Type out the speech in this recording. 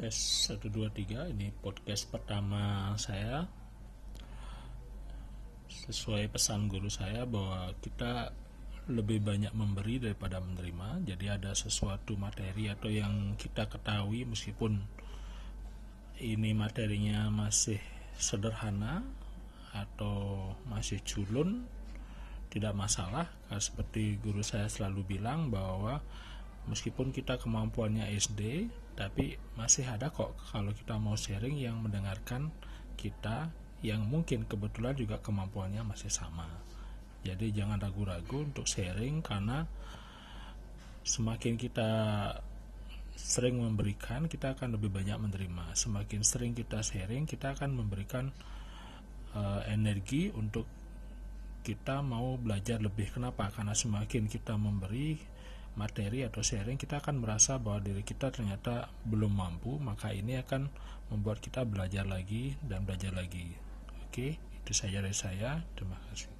tes 1 2 3 ini podcast pertama saya. Sesuai pesan guru saya bahwa kita lebih banyak memberi daripada menerima. Jadi ada sesuatu materi atau yang kita ketahui meskipun ini materinya masih sederhana atau masih culun tidak masalah. Seperti guru saya selalu bilang bahwa meskipun kita kemampuannya SD tapi masih ada kok kalau kita mau sharing yang mendengarkan kita yang mungkin kebetulan juga kemampuannya masih sama. Jadi jangan ragu-ragu untuk sharing karena semakin kita sering memberikan kita akan lebih banyak menerima. Semakin sering kita sharing kita akan memberikan uh, energi untuk kita mau belajar lebih. Kenapa? Karena semakin kita memberi materi atau sharing kita akan merasa bahwa diri kita ternyata belum mampu maka ini akan membuat kita belajar lagi dan belajar lagi. Oke itu saja dari saya. Terima kasih